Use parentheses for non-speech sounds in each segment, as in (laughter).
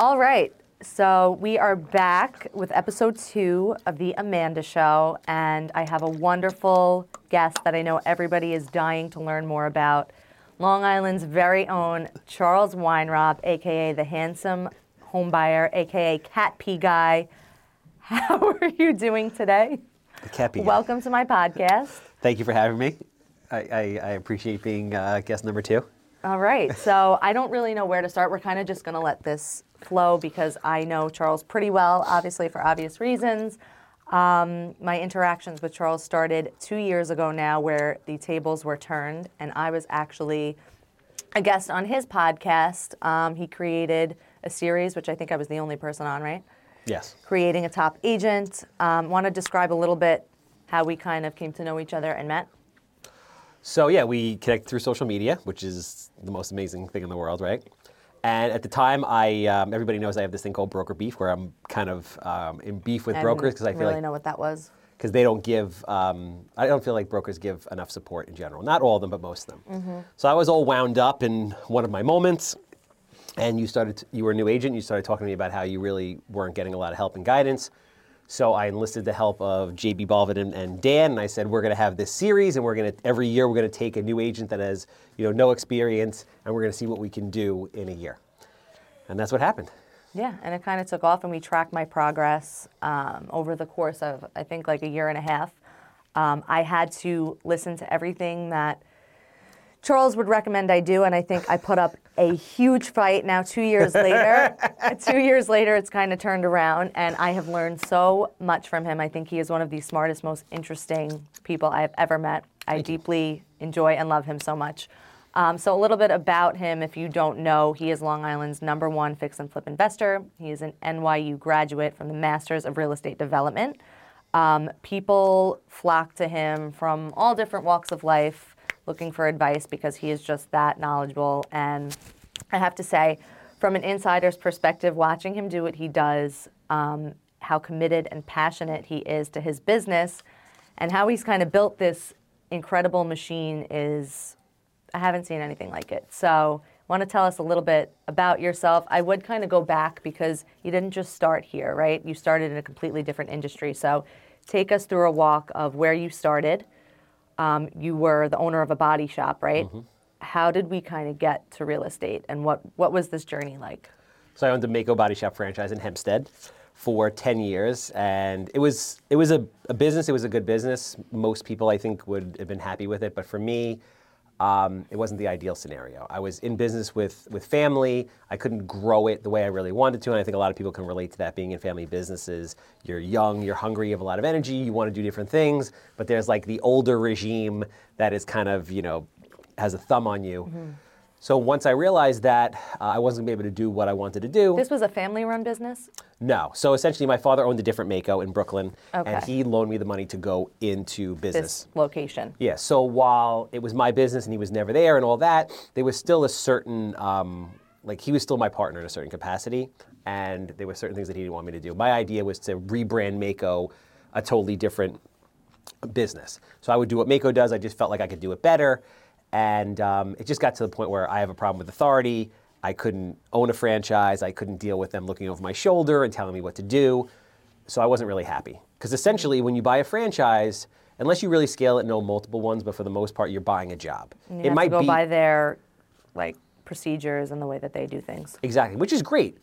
All right. So we are back with episode two of the Amanda Show, and I have a wonderful guest that I know everybody is dying to learn more about. Long Island's very own Charles Weinraub, aka the handsome homebuyer, aka Cat P guy. How (laughs) are you doing today? The Cappy. Welcome to my podcast. Thank you for having me. I, I, I appreciate being uh, guest number two. All right. So I don't really know where to start. We're kind of just going to let this flow because I know Charles pretty well, obviously for obvious reasons. Um, my interactions with Charles started two years ago now, where the tables were turned, and I was actually a guest on his podcast. Um, he created a series, which I think I was the only person on, right? Yes. Creating a top agent. Um, Want to describe a little bit how we kind of came to know each other and met? So yeah, we connect through social media, which is the most amazing thing in the world, right? And at the time, I um, everybody knows I have this thing called broker beef, where I'm kind of um, in beef with And brokers because I feel really like know what that was. because they don't give. Um, I don't feel like brokers give enough support in general. Not all of them, but most of them. Mm-hmm. So I was all wound up in one of my moments, and you started. To, you were a new agent. You started talking to me about how you really weren't getting a lot of help and guidance. So I enlisted the help of JB Balvin and, and Dan, and I said we're going to have this series, and we're going to every year we're going to take a new agent that has you know no experience, and we're going to see what we can do in a year. And that's what happened. Yeah, and it kind of took off, and we tracked my progress um, over the course of, I think, like a year and a half. Um, I had to listen to everything that Charles would recommend I do, and I think I put up a huge fight. Now, two years later, (laughs) two years later, it's kind of turned around, and I have learned so much from him. I think he is one of the smartest, most interesting people I have ever met. I deeply enjoy and love him so much. Um, so, a little bit about him, if you don't know, he is Long Island's number one fix and flip investor. He is an NYU graduate from the Masters of Real Estate Development. Um, people flock to him from all different walks of life looking for advice because he is just that knowledgeable. And I have to say, from an insider's perspective, watching him do what he does, um, how committed and passionate he is to his business, and how he's kind of built this incredible machine is I haven't seen anything like it. So, want to tell us a little bit about yourself? I would kind of go back because you didn't just start here, right? You started in a completely different industry. So, take us through a walk of where you started. Um, you were the owner of a body shop, right? How did we kind of get to real estate, and what what was this journey like? So I owned a Maaco Body Shop franchise in Hempstead for 10 years, and it was it was a, a business. It was a good business. Most people, I think, would have been happy with it, but for me, um, it wasn't the ideal scenario. I was in business with with family. I couldn't grow it the way I really wanted to, and I think a lot of people can relate to that. Being in family businesses, you're young, you're hungry, you have a lot of energy, you want to do different things, but there's like the older regime that is kind of you know has a thumb on you. So once I realized that uh, I wasn't going to be able to do what I wanted to do, This was a family-run business. no. So essentially, my father owned a different Maaco in Brooklyn, and he loaned me the money to go into business. This location. Yeah. So while it was my business and he was never there and all that, there was still a certain, um, like he was still my partner in a certain capacity, and there were certain things that he didn't want me to do. My idea was to rebrand Maaco a totally different business. So I would do what Maaco does. I just felt like I could do it better, and um, it just got to the point where I have a problem with authority. I couldn't own a franchise. I couldn't deal with them looking over my shoulder and telling me what to do. So I wasn't really happy because essentially, when you buy a franchise, unless you really scale it, and know multiple ones, but for the most part, you're buying a job. You it might go be by their like procedures and the way that they do things. Exactly, which is great.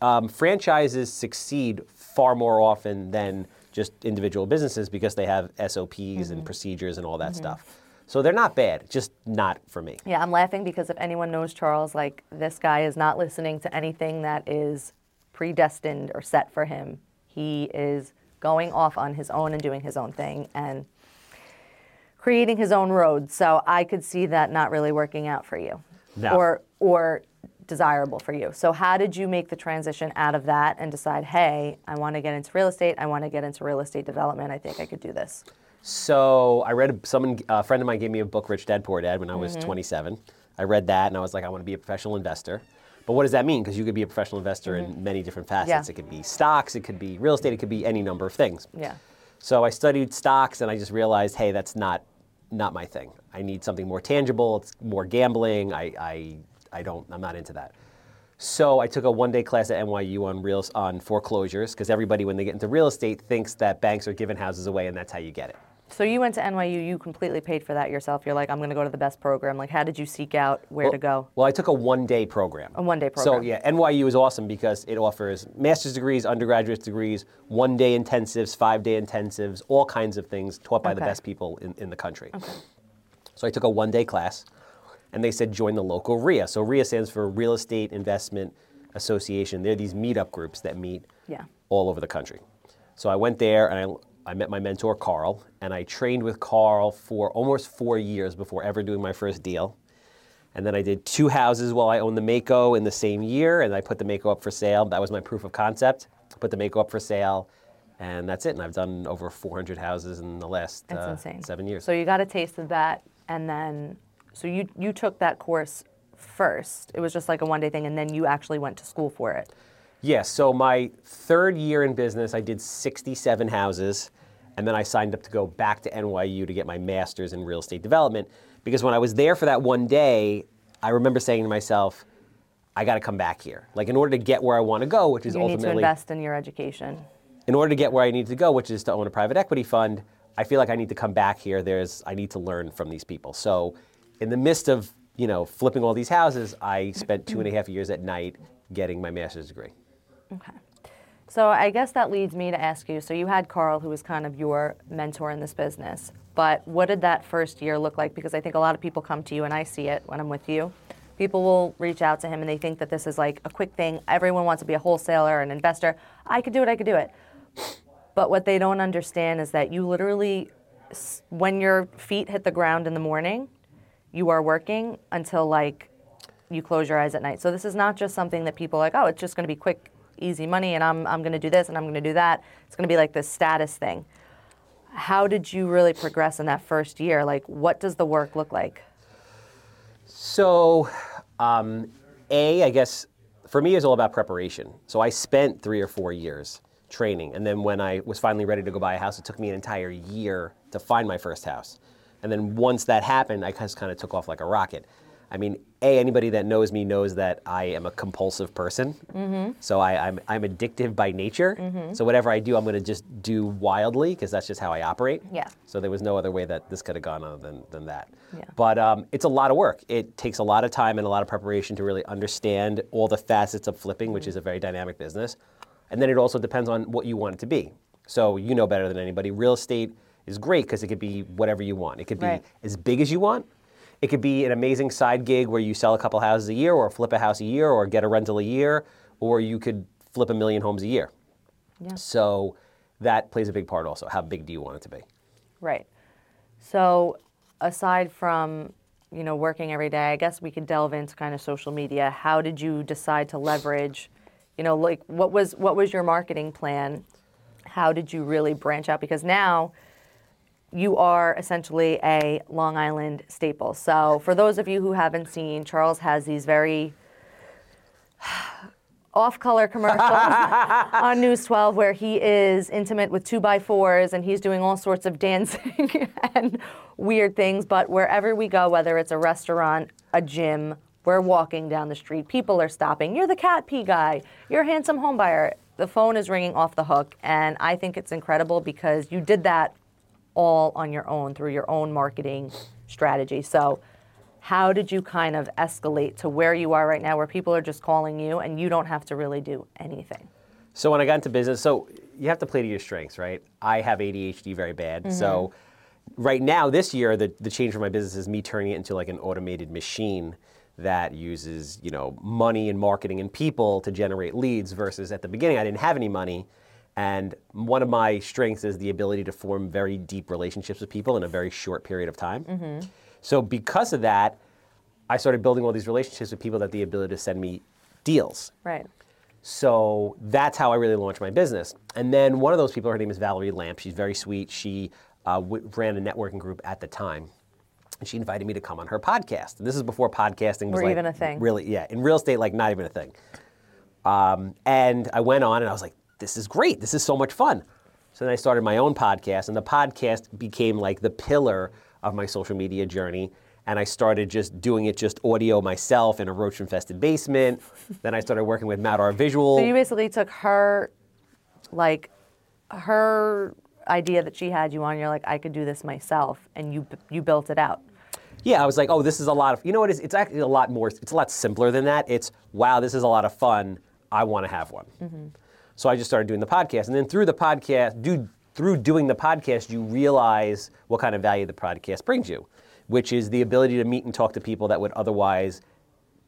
Um, franchises succeed far more often than just individual businesses because they have SOPs Mm-hmm. and procedures and all that stuff. So they're not bad, just not for me. Yeah, I'm laughing because if anyone knows Charles, like this guy is not listening to anything that is predestined or set for him. He is going off on his own and doing his own thing and creating his own road. So I could see that not really working out for you. No. Or or desirable for you. So how did you make the transition out of that and decide, "Hey, I want to get into real estate. I want to get into real estate development. I think I could do this." So I read someone, a friend of mine gave me a book, Rich Dad Poor Dad, when I was Mm-hmm. 27. I read that and I was like, I want to be a professional investor. But what does that mean? Because you could be a professional investor in many different facets. Mm-hmm. Yeah. It could be stocks, it could be real estate, it could be any number of things. Yeah. So I studied stocks and I just realized, hey, that's not not my thing. I need something more tangible. It's more gambling. I I, I don't. I'm not into that. So I took a one-day class at NYU on real on foreclosures because everybody, when they get into real estate, thinks that banks are giving houses away and that's how you get it. So you went to NYU, you completely paid for that yourself. You're like, I'm going to go to the best program. Like, how did you seek out where to go? Well, I took a one-day program. A one-day program. So yeah, NYU is awesome because it offers master's degrees, undergraduate degrees, one-day intensives, five-day intensives, all kinds of things taught by the best people in, in the country. Okay. So I took a one-day class, and they said join the local RIA. So RIA stands for Real Estate Investment Association. They're these meetup groups that meet Yeah. all over the country. So I went there and I, I met my mentor, Carl, and I trained with Carl for almost four years before ever doing my first deal. And then I did two houses while I owned the Maaco in the same year, and I put the Maaco up for sale. That was my proof of concept. Put the Maaco up for sale, and that's it. And I've done over 400 houses in the last uh, seven years. So you got a taste of that, and then, so you you took that course first. It was just like a one day thing, and then you actually went to school for it. Yes. So my third year in business, I did 67 houses, and then I signed up to go back to NYU to get my master's in real estate development. Because when I was there for that one day, I remember saying to myself, "I got to come back here. Like in order to get where I want to go, which is You need to ultimately invest in your education. in order to get where I need to go, which is to own a private equity fund, I feel like I need to come back here. There's I need to learn from these people. So, in the midst of you know flipping all these houses, I spent two and a half years at night getting my master's degree. Okay. So I guess that leads me to ask you. So you had Carl, who was kind of your mentor in this business. But what did that first year look like? Because I think a lot of people come to you, and I see it when I'm with you. People will reach out to him, and they think that this is like a quick thing. Everyone wants to be a wholesaler, an investor. I could do it. I could do it. But what they don't understand is that you literally, when your feet hit the ground in the morning, you are working until like you close your eyes at night. So this is not just something that people are like, oh, it's just going to be quick, easy money, and I'm, I'm going to do this and I'm going to do that. It's going to be like this status thing. How did you really progress in that first year? Like, what does the work look like? So, um, A, I guess for me, it's all about preparation. So I spent three or four years training. And then when I was finally ready to go buy a house, it took me an entire year to find my first house. And then once that happened, I just kind of took off like a rocket. I mean, A, anybody that knows me knows that I am a compulsive person. So I, I'm, I'm addictive by nature. So whatever I do, I'm going to just do wildly because that's just how I operate. Yeah. So there was no other way that this could have gone other than, than that. Yeah. But um, it's a lot of work. It takes a lot of time and a lot of preparation to really understand all the facets of flipping, which is a very dynamic business. And then it also depends on what you want it to be. So you know better than anybody. Real estate is great because it could be whatever you want. It could be Right. as big as you want. It could be an amazing side gig where you sell a couple houses a year, or flip a house a year, or get a rental a year, or you could flip a million homes a year. Yeah. So that plays a big part also. How big do you want it to be? Right. So, aside from you know working every day, I guess we could delve into kind of social media. How did you decide to leverage? You know, like what was what was your marketing plan? How did you really branch out? Because now you are essentially a Long Island staple. So, for those of you who haven't seen, Charles has these very (sighs) off-color commercials (laughs) on News 12 where he is intimate with two by fours and he's doing all sorts of (laughs) dancing and weird things. But wherever we go, whether it's a restaurant, a gym, we're walking down the street, people are stopping. You're the cat pee guy. You're a handsome homebuyer. The phone is ringing off the hook, and I think it's incredible because you did that all on your own through your own marketing strategy. So, how did you kind of escalate to where you are right now, where people are just calling you and you don't have to really do anything? So when I got into business, so you have to play to your strengths, right? I have ADHD very bad. So mm-hmm. right now, this year, the, the change for my business is me turning it into like an automated machine that uses, you know, money and marketing and people to generate leads versus at the beginning, I didn't have any money. And one of my strengths is the ability to form very deep relationships with people in a very short period of time. So because of that, I started building all these relationships with people that the ability to send me deals. Right. So that's how I really launched my business. And then one of those people, her name is Valerie Lamp. She's very sweet. She uh, w- ran a networking group at the time. And she invited me to come on her podcast. And this is before podcasting was Were like even a thing. Really, yeah. In real estate, like not even a thing. Um, and I went on and I was like, this is great. This is so much fun. So then I started my own podcast, and the podcast became like the pillar of my social media journey. and I started just doing it just audio myself in a roach infested basement. then I started working with Matt, our visual. So you basically took her, like, her idea that she had you on. You're like, I could do this myself, and you you built it out. Yeah, I was like, oh, this is a lot of, you know what it is? It's actually a lot more, it's a lot simpler than that. It's, wow, this is a lot of fun. I want to have one. Mm-hmm. So I just started doing the podcast. And then through the podcast, do, through doing the podcast, you realize what kind of value the podcast brings you, which is the ability to meet and talk to people that would otherwise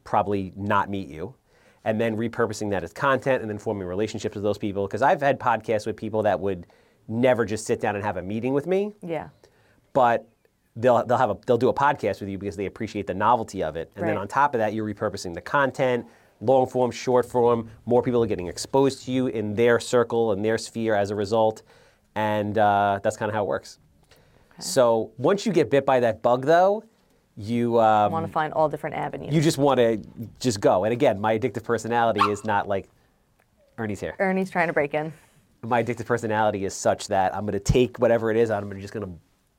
probably not meet you. And then repurposing that as content and then forming relationships with those people. Because I've had podcasts with people that would never just sit down and have a meeting with me Yeah. but they'll they'll have a they'll do a podcast with you because they appreciate the novelty of it. And then on top of that, you're repurposing the content, long form, short form. More people are getting exposed to you in their circle and their sphere as a result, and uh, that's kind of how it works. So once you get bit by that bug, though, you um, want to find all different avenues. you just want to just go. And again, my addictive personality is not like Ernie's here. Ernie's trying to break in. My addictive personality is such that I'm going to take whatever it is, I'm just going to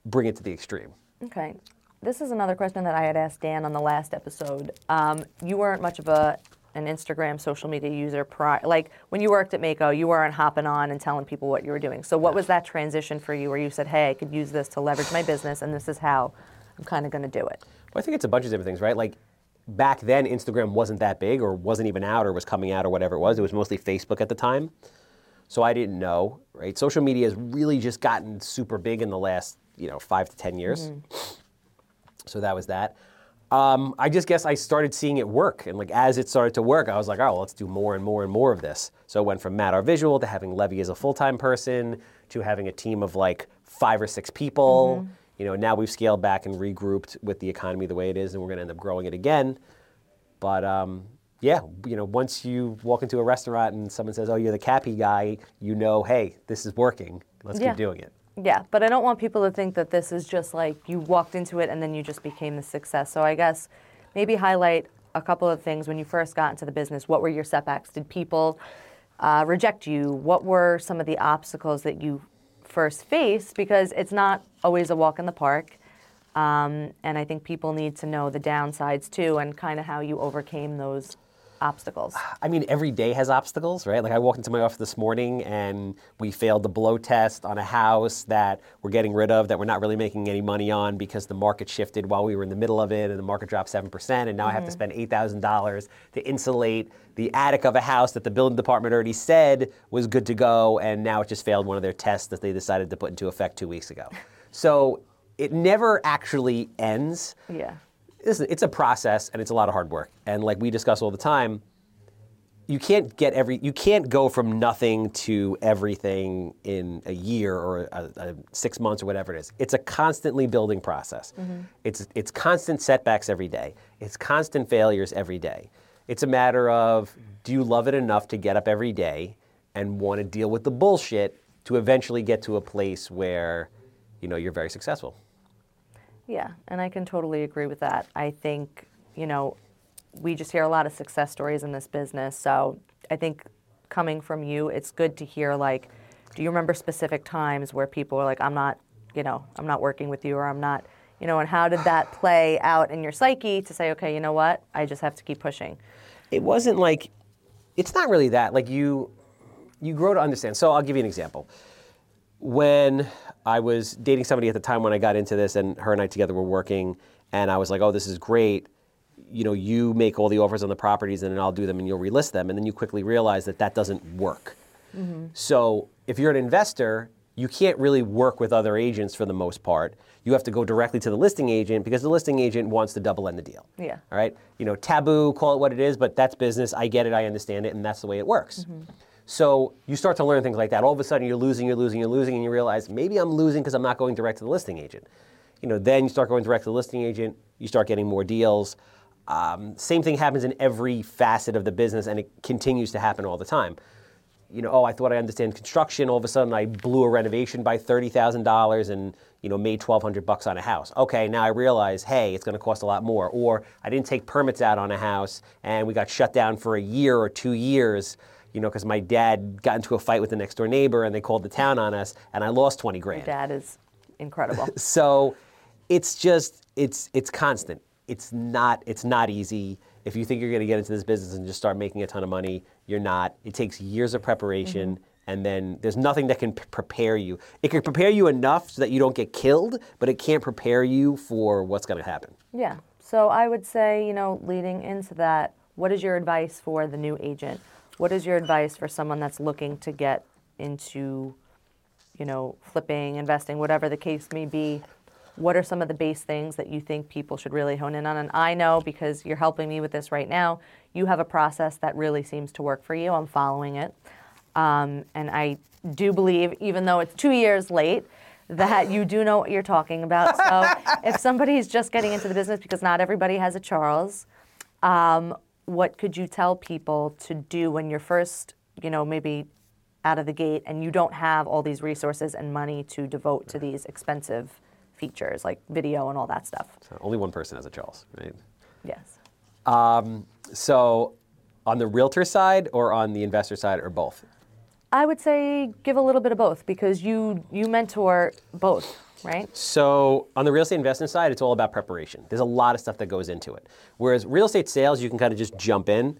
bring it to the extreme. Okay. This is another question that I had asked Dan on the last episode. Um, you weren't much of a an Instagram social media user prior. Like when you worked at Maaco, you weren't hopping on and telling people what you were doing. So what was that transition for you, where you said, "Hey, I could use this to leverage my business, and this is how I'm kind of going to do it." Well, I think it's a bunch of different things, right? Like back then, Instagram wasn't that big, or wasn't even out, or was coming out, or whatever it was. It was mostly Facebook at the time, so I didn't know, right? Social media has really just gotten super big in the last, you know, five to ten years. Mm-hmm. So that was that. Um, I just guess I started seeing it work, and like as it started to work, I was like, oh, let's do more and more and more of this. So it went from Matt our visual to having Levy as a full-time person to having a team of like five or six people. You know, now we've scaled back and regrouped with the economy the way it is, and we're going to end up growing it again. But um, yeah, you know, once you walk into a restaurant and someone says, "Oh, you're the Cappy guy," you know, hey, this is working. Let's Yeah. keep doing it. Yeah, but I don't want people to think that this is just like you walked into it and then you just became the success. So I guess maybe highlight a couple of things when you first got into the business. What were your setbacks? Did people uh, reject you? What were some of the obstacles that you first faced? Because it's not always a walk in the park. Um, and I think people need to know the downsides too and kind of how you overcame those obstacles. I mean, every day has obstacles, right? Like I walked into my office this morning and we failed the blow test on a house that we're getting rid of that we're not really making any money on because the market shifted while we were in the middle of it and the market dropped 7% and now I have to mm-hmm. spend $8,000 to insulate the attic of a house that the building department already said was good to go and now it just failed one of their tests that they decided to put into effect 2 weeks ago. (laughs) So it never actually ends Yeah. Listen, it's a process and it's a lot of hard work. And like we discuss all the time, you can't get every you can't go from nothing to everything in a year or a, a six months or whatever it is. It's a constantly building process. Mm-hmm. It's it's constant setbacks every day. It's constant failures every day. It's a matter of do you love it enough to get up every day and want to deal with the bullshit to eventually get to a place where you know you're very successful. Yeah, and I can totally agree with that. I think, you know, we just hear a lot of success stories in this business. So I think coming from you, it's good to hear like, do you remember specific times where people were like, I'm not, you know, I'm not working with you or I'm not, you know, and how did that (sighs) play out in your psyche to say, okay, you know what, I just have to keep pushing? it wasn't like it's not really that like you you grow to understand so i'll give you an example when i was dating somebody at the time when i got into this and her and i together were working and i was like oh this is great you know you make all the offers on the properties and then i'll do them and you'll relist them and then you quickly realize that that doesn't work mm-hmm. so if you're an investor, you can't really work with other agents for the most part. You have to go directly to the listing agent because the listing agent wants to double end the deal. Yeah. All right. You know, taboo, call it what it is, but that's business. I get it. I understand it, and that's the way it works. Mm-hmm. So you start to learn things like that. All of a sudden, you're losing, you're losing, you're losing, and you realize maybe I'm losing because I'm not going direct to the listing agent. You know, then you start going direct to the listing agent. You start getting more deals. Um, same thing happens in every facet of the business, and it continues to happen all the time you know, oh, I thought I understand construction. All of a sudden, I blew a renovation by thirty thousand dollars and you know made twelve hundred bucks on a house. Okay, now I realize, hey, it's going to cost a lot more. Or I didn't take permits out on a house and we got shut down for a year or two years. You know, because my dad got into a fight with the next door neighbor and they called the town on us, and I lost twenty grand. My dad is incredible. (laughs) So it's just it's it's constant. It's not it's not easy. If you think you're going to get into this business and just start making a ton of money, you're not. It takes years of preparation. Mm-hmm. And then there's nothing that can p- prepare you. It can prepare you enough so that you don't get killed, but it can't prepare you for what's going to happen. Yeah. So I would say, you know, leading into that, what is your advice for the new agent? What is your advice for someone that's looking to get into, you know, flipping, investing, whatever the case may be? What are some of the base things that you think people should really hone in on? And I know because you're helping me with this right now, you have a process that really seems to work for you. I'm following it. Um, and I do believe, even though it's two years late, that you do know what you're talking about. So (laughs) if somebody's just getting into the business, because not everybody has a Charles, um, what could you tell people to do when you're first, you know, maybe out of the gate and you don't have all these resources and money to devote to these expensive features like video and all that stuff? So only one person has a Charles, right? Yes. Um, so on the realtor side or on the investor side or both? I would say give a little bit of both because you you mentor both, right? So on the real estate investment side, it's all about preparation. There's a lot of stuff that goes into it. Whereas real estate sales, you can kind of just jump in.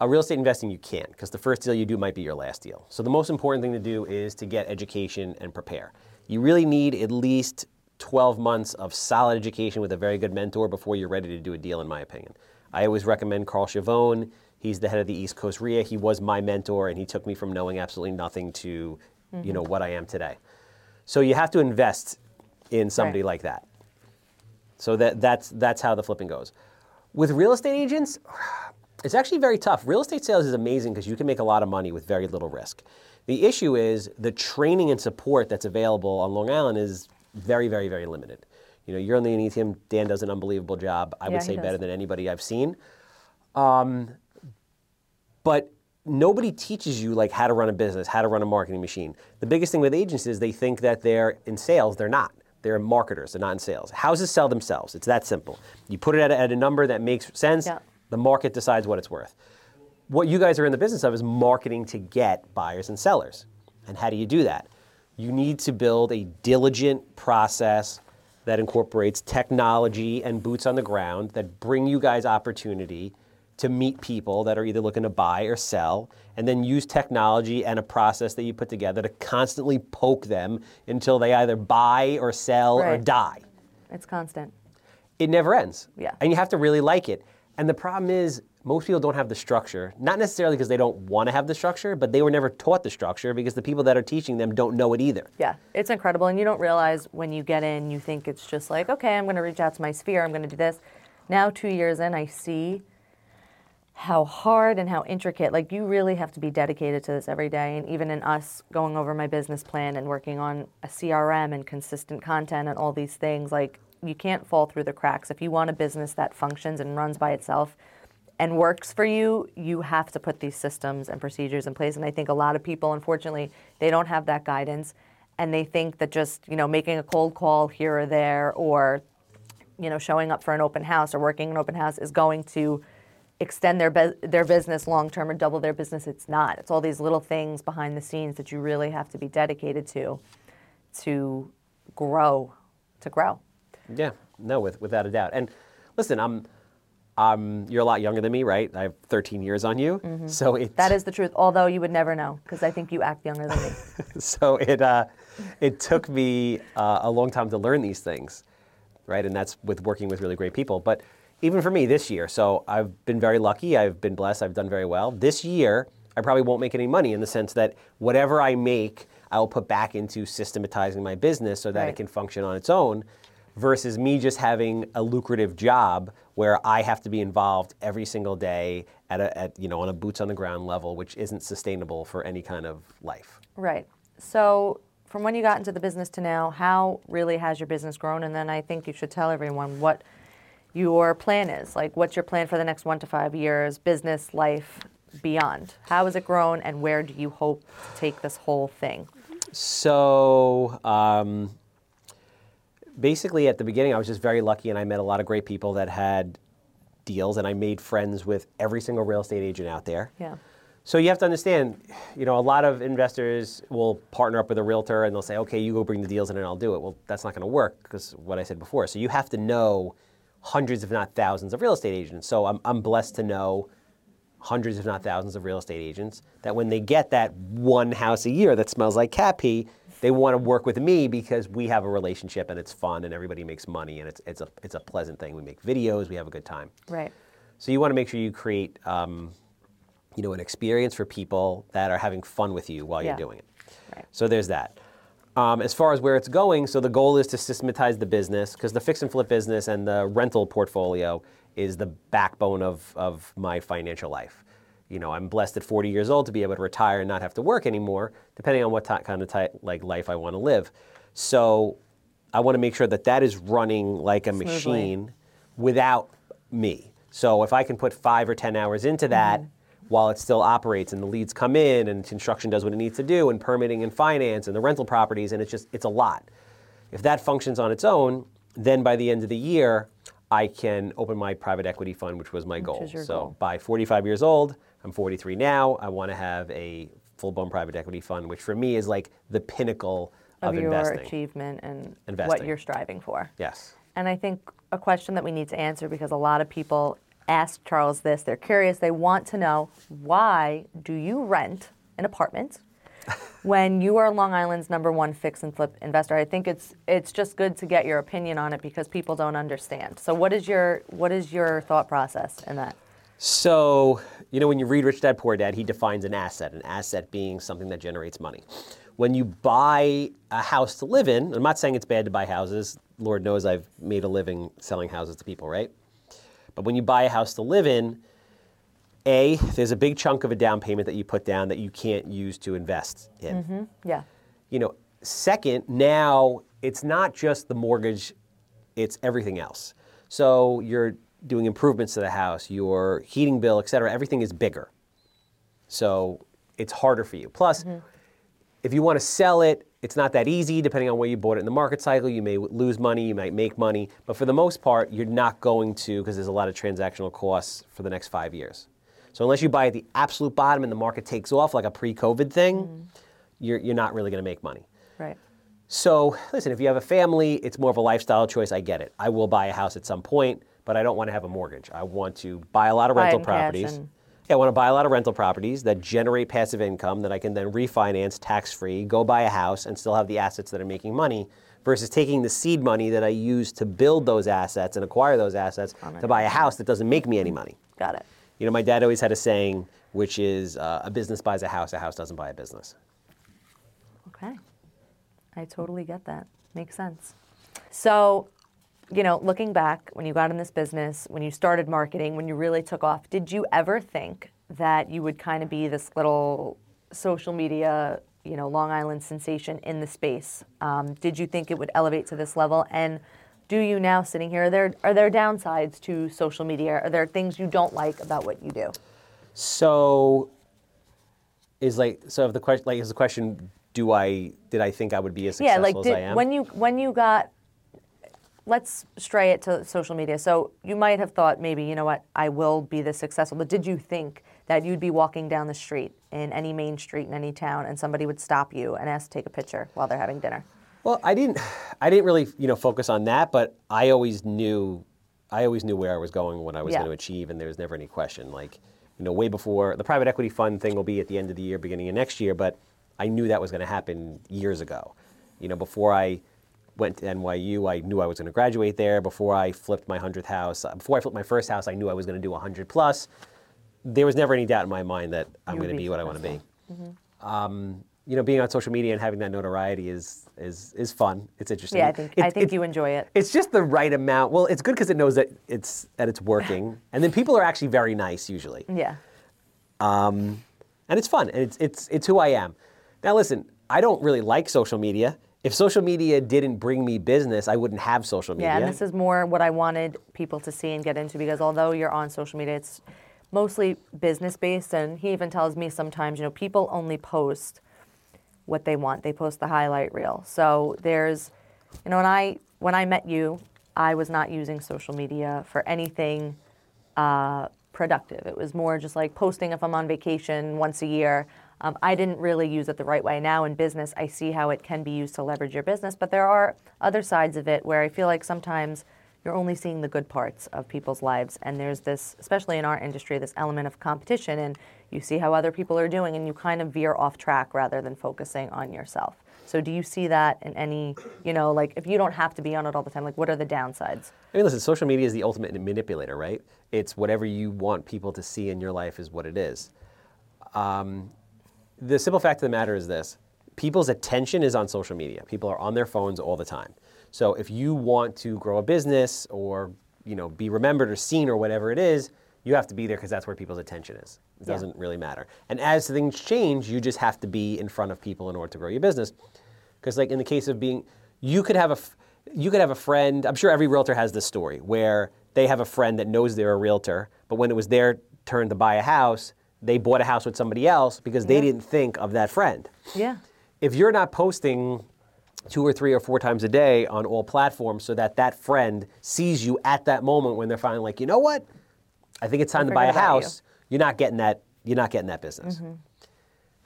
A real estate investing, you can't because the first deal you do might be your last deal. So the most important thing to do is to get education and prepare. You really need at least 12 months of solid education with a very good mentor before you're ready to do a deal, in my opinion. I always recommend Carl Chavone. He's the head of the East Coast RIA. He was my mentor, and he took me from knowing absolutely nothing to, you know, what I am today. So you have to invest in somebody Right. like that. So that, that's, that's how the flipping goes. With real estate agents, it's actually very tough. Real estate sales is amazing because you can make a lot of money with very little risk. The issue is the training and support that's available on Long Island is very, very, very limited. You know, you're on the ATM. Dan does an unbelievable job. I Yeah, would say better than anybody I've seen. Um, but nobody teaches you like how to run a business, how to run a marketing machine. The biggest thing with agents is they think that they're in sales. They're not. They're marketers. They're not in sales. Houses sell themselves. It's that simple. You put it at a, at a number that makes sense. Yeah. The market decides what it's worth. What you guys are in the business of is marketing to get buyers and sellers. And how do you do that? You need to build a diligent process that incorporates technology and boots on the ground that bring you guys opportunity to meet people that are either looking to buy or sell, and then use technology and a process that you put together to constantly poke them until they either buy or sell or die It's constant. it never ends. Yeah. And you have to really like it. And the problem is, most people don't have the structure, not necessarily because they don't want to have the structure, but they were never taught the structure because the people that are teaching them don't know it either. Yeah, it's incredible. And you don't realize when you get in, you think it's just like, okay, I'm going to reach out to my sphere, I'm going to do this. Now, two years in, I see how hard and how intricate, like, you really have to be dedicated to this every day. And even in us going over my business plan and working on a CRM and consistent content and all these things, like, you can't fall through the cracks. If you want a business that functions and runs by itself, and works for you, you have to put these systems and procedures in place. And I think a lot of people, unfortunately, they don't have that guidance, and they think that just you know making a cold call here or there, or you know showing up for an open house or working an open house is going to extend their bu- their business long term or double their business. It's not. It's all these little things behind the scenes that you really have to be dedicated to to grow, to grow. Yeah, no, with, without a doubt. And listen, I'm, um, you're a lot younger than me, right? I have 13 years on you, so it Mm-hmm. That is the truth. Although you would never know, because I think you act younger than me. (laughs) so it uh, it took me uh, a long time to learn these things, right? And that's with working with really great people. But even for me this year, so I've been very lucky. I've been blessed. I've done very well. This year, I probably won't make any money in the sense that whatever I make, I will put back into systematizing my business so that it can function on its own. Versus me just having a lucrative job where I have to be involved every single day at a at, you know on a boots on the ground level, which isn't sustainable for any kind of life. Right. So, from when you got into the business to now, how really has your business grown? And then I think you should tell everyone what your plan is. Like, what's your plan for the next one to five years, business, life, beyond? How has it grown, and where do you hope to take this whole thing? So um, basically, at the beginning, I was just very lucky, and I met a lot of great people that had deals, and I made friends with every single real estate agent out there. Yeah. So you have to understand, you know, a lot of investors will partner up with a realtor and they'll say, okay, you go bring the deals in and I'll do it. Well, that's not going to work because what I said before. So you have to know hundreds, if not thousands, of real estate agents. So I'm, I'm blessed to know hundreds, if not thousands, of real estate agents that when they get that one house a year that smells like cat pee, they want to work with me because we have a relationship and it's fun and everybody makes money and it's, it's, a, it's a pleasant thing. We make videos, we have a good time. Right. So you want to make sure you create, um, you know, an experience for people that are having fun with you while Yeah. you're doing it. Right. So there's that. Um, as far as where it's going, so the goal is to systematize the business because the fix and flip business and the rental portfolio is the backbone of, of my financial life. You know, I'm blessed at 40 years old to be able to retire and not have to work anymore, depending on what ti kind of ti like life I want to live. So I want to make sure that that is running like a Smoothly. machine without me. So if I can put five or 10 hours into that while it still operates and the leads come in and construction does what it needs to do and permitting and finance and the rental properties and it's just, it's a lot. If that functions on its own, then by the end of the year, I can open my private equity fund, which was my goal. so goal. by 45 years old, I'm 43 now, I want to have a full-blown private equity fund, which for me is like the pinnacle of, Of your investing. achievement and what you're striving for. Yes. And I think a question that we need to answer because a lot of people ask Charles this, they're curious, they want to know why do you rent an apartment (laughs) when you are Long Island's number one fix and flip investor? I think it's it's just good to get your opinion on it because people don't understand. So what is your what is your thought process in that? So, you know, when you read Rich Dad Poor Dad, he defines an asset, an asset being something that generates money. When you buy a house to live in, I'm not saying it's bad to buy houses. Lord knows I've made a living selling houses to people, right? But when you buy a house to live in, A, there's a big chunk of a down payment that you put down that you can't use to invest in mm-hmm. Yeah. you know, second, now it's not just the mortgage, it's everything else. So you're doing improvements to the house, your heating bill, et cetera, everything is bigger. So it's harder for you. Plus, mm-hmm. if you want to sell it, it's not that easy depending on where you bought it in the market cycle. You may lose money, you might make money, but for the most part, you're not going to because there's a lot of transactional costs for the next five years. So unless you buy at the absolute bottom and the market takes off like a pre-COVID thing, mm-hmm. you're, you're not really going to make money. Right. So, listen, if you have a family, it's more of a lifestyle choice. I get it. I will buy a house at some point, but I don't want to have a mortgage. I want to buy a lot of Buy rental properties. and- I want to buy a lot of rental properties that generate passive income that I can then refinance tax free, go buy a house, and still have the assets that are making money versus taking the seed money that I use to build those assets and acquire those assets to buy a house that doesn't make me any money. Got it. You know, my dad always had a saying, which is uh, a business buys a house, a house doesn't buy a business. Okay. I totally get that. Makes sense. So, you know, looking back, when you got in this business, when you started marketing, when you really took off, did you ever think that you would kind of be this little social media, you know, Long Island sensation in the space? Um, did you think it would elevate to this level? And do you now, sitting here, are there are there downsides to social media? Are there things you don't like about what you do? So is like so if the question like is the question do I did I think I would be as yeah successful like as I am? when you when you got let's stray it to social media so you might have thought maybe you know what i will be this successful but did you think that you'd be walking down the street in any main street in any town and somebody would stop you and ask to take a picture while they're having dinner well, I didn't I didn't really, you know, focus on that, but I always knew I always knew where I was going, what I was Yeah. going to achieve, and there was never any question. Like, you know, way before the private equity fund thing will be at the end of the year, beginning of next year, but I knew that was going to happen years ago. You know, before I went to NYU, I knew I was going to graduate there. Before I flipped my hundredth house, uh, before I flipped my first house, I knew I was going to do hundred plus. There was never any doubt in my mind that I'm going to be be what I want to be. successful. Um, you know, being on social media and having that notoriety is is is fun. It's interesting. yeah i think It- i think it- you enjoy it It's just the right amount. Well, it's good because it knows that it's that it's working, (laughs) and then people are actually very nice usually, yeah Um, and it's fun, and it's it's it's who I am. Now, listen, I don't really like social media. If social media didn't bring me business, I wouldn't have social media. yeah and this is more what i wanted people to see and get into because although you're on social media it's mostly business based and he even tells me sometimes you know people only post what they want they post the highlight reel so there's you know when i when i met you i was not using social media for anything uh, productive. It was more just like posting if I'm on vacation once a year. Um, I didn't really use it the right way. Now in business, I see how it can be used to leverage your business, but there are other sides of it where I feel like sometimes you're only seeing the good parts of people's lives. And there's this, especially in our industry, this element of competition, and you see how other people are doing, and you kind of veer off track rather than focusing on yourself. So, do you see that in any, you know, like if you don't have to be on it all the time, like what are the downsides? I mean, listen, social media is the ultimate manipulator, right? It's whatever you want people to see in your life is what it is. Um, the simple fact of the matter is this people's attention is on social media. People are on their phones all the time. So if you want to grow a business or you know be remembered or seen or whatever it is, you have to be there because that's where people's attention is. It Yeah. doesn't really matter. And as things change, you just have to be in front of people in order to grow your business. Because like in the case of being, you could have a you could have a friend. I'm sure every realtor has this story where they have a friend that knows they're a realtor, but when it was their turn to buy a house, they bought a house with somebody else because they Yeah. didn't think of that friend Yeah. if you're not posting two or three or four times a day on all platforms so that that friend sees you at that moment when they're finally like, you know what? I think it's time to buy a forget you." house. You. are not getting that. You're not getting that business. Mm-hmm.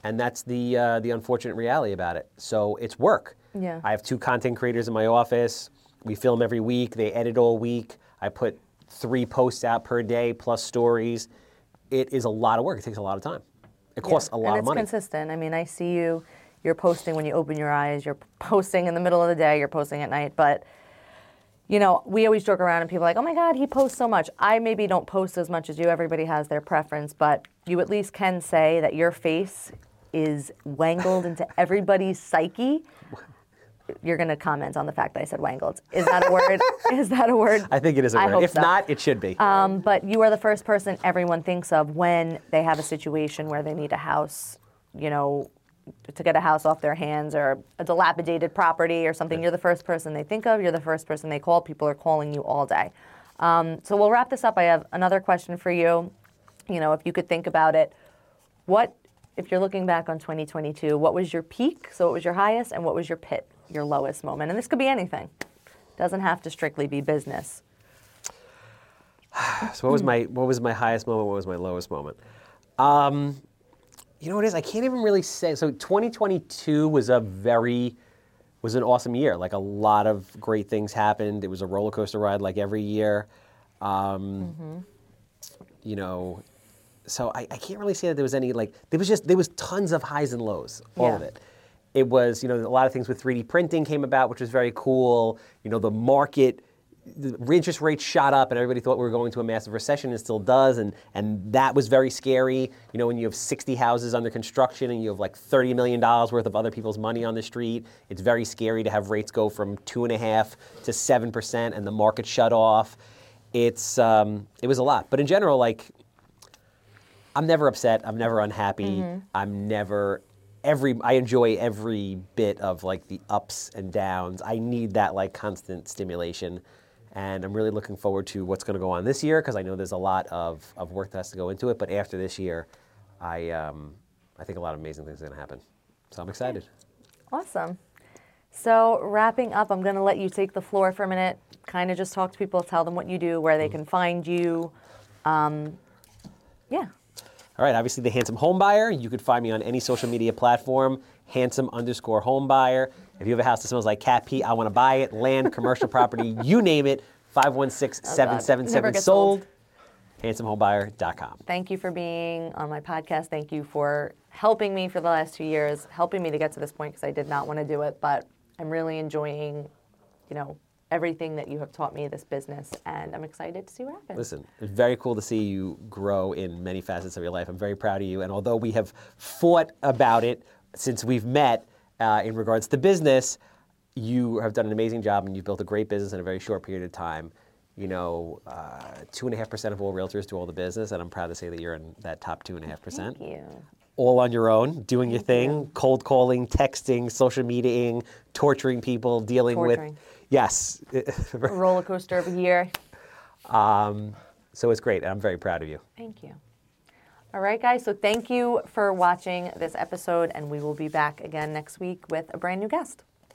And that's the uh, the unfortunate reality about it. So it's work. Yeah. I have two content creators in my office. We film every week. They edit all week. I put three posts out per day plus stories. It is a lot of work. It takes a lot of time. It costs a lot and of money. it's consistent. I mean, I see you. You're posting when you open your eyes. You're posting in the middle of the day. You're posting at night. But you know, we always joke around, and people are like, "Oh my God, he posts so much." I maybe don't post as much as you. Everybody has their preference, but you at least can say that your face is wangled into everybody's psyche. You're going to comment on the fact that I said wangled. Is that a word? (laughs) is that a word? I think it is a I word. If so. not, it should be. Um, but you are the first person everyone thinks of when they have a situation where they need a house, you know, to get a house off their hands or a dilapidated property or something. You're the first person they think of. You're the first person they call. People are calling you all day. Um, so we'll wrap this up. I have another question for you. You know, if you could think about it, what, if you're looking back on 2022, what was your peak? So what was your highest, and what was your pit, your lowest moment? And this could be anything. Doesn't have to strictly be business. (sighs) So what was my what was my highest moment? What was my lowest moment? Um, you know what it is? I can't even really say. So 2022 was a very was an awesome year. Like a lot of great things happened. It was a roller coaster ride, like every year. Um, You know, so I, I can't really say that there was any like there was just there was tons of highs and lows, all of it. It was you know a lot of things with 3D printing came about, which was very cool. You know the market the interest rates shot up and everybody thought we were going to a massive recession and still does. And and that was very scary. You know when you have 60 houses under construction and you have like 30 million dollars worth of other people's money on the street it's very scary to have rates go from two and a half to seven percent and the market shut off. It's um, it was a lot. But in general like i'm never upset. I'm never unhappy. I'm never every i enjoy every bit of like the ups and downs. I need that like constant stimulation. And i'm really looking forward to what's going to go on this year because i know there's a lot of, of work that has to go into it. But after this year i um, i think a lot of amazing things are going to happen. So i'm excited. Awesome. So, wrapping up, I'm going to let you take the floor for a minute, kind of just talk to people, tell them what you do, where they can find you. Um, yeah. All right, obviously the Handsome Home Buyer. You could find me on any social media platform, handsome underscore home buyer. If you have a house that smells like cat pee, I want to buy it. Land, commercial property, (laughs) you name it. 516 Never 777 gets sold. old. HandsomeHomebuyer.com. Thank you for being on my podcast. Thank you for helping me for the last two years, helping me to get to this point because I did not want to do it, but I'm really enjoying, you know, everything that you have taught me this business, and I'm excited to see what happens. Listen, it's very cool to see you grow in many facets of your life. I'm very proud of you. And although we have fought about it since we've met uh, in regards to business, you have done an amazing job and you've built a great business in a very short period of time. You know, uh, two and a half percent of all realtors do all the business, and I'm proud to say that you're in that top two and a half percent. Thank you. All on your own, doing your thing, cold calling, texting, social mediaing, torturing people, dealing Torturing. with. Yes. (laughs) A roller coaster of a year. um, so it's great, and I'm very proud of you. Thank you. All right, guys. So thank you for watching this episode, and we will be back again next week with a brand new guest.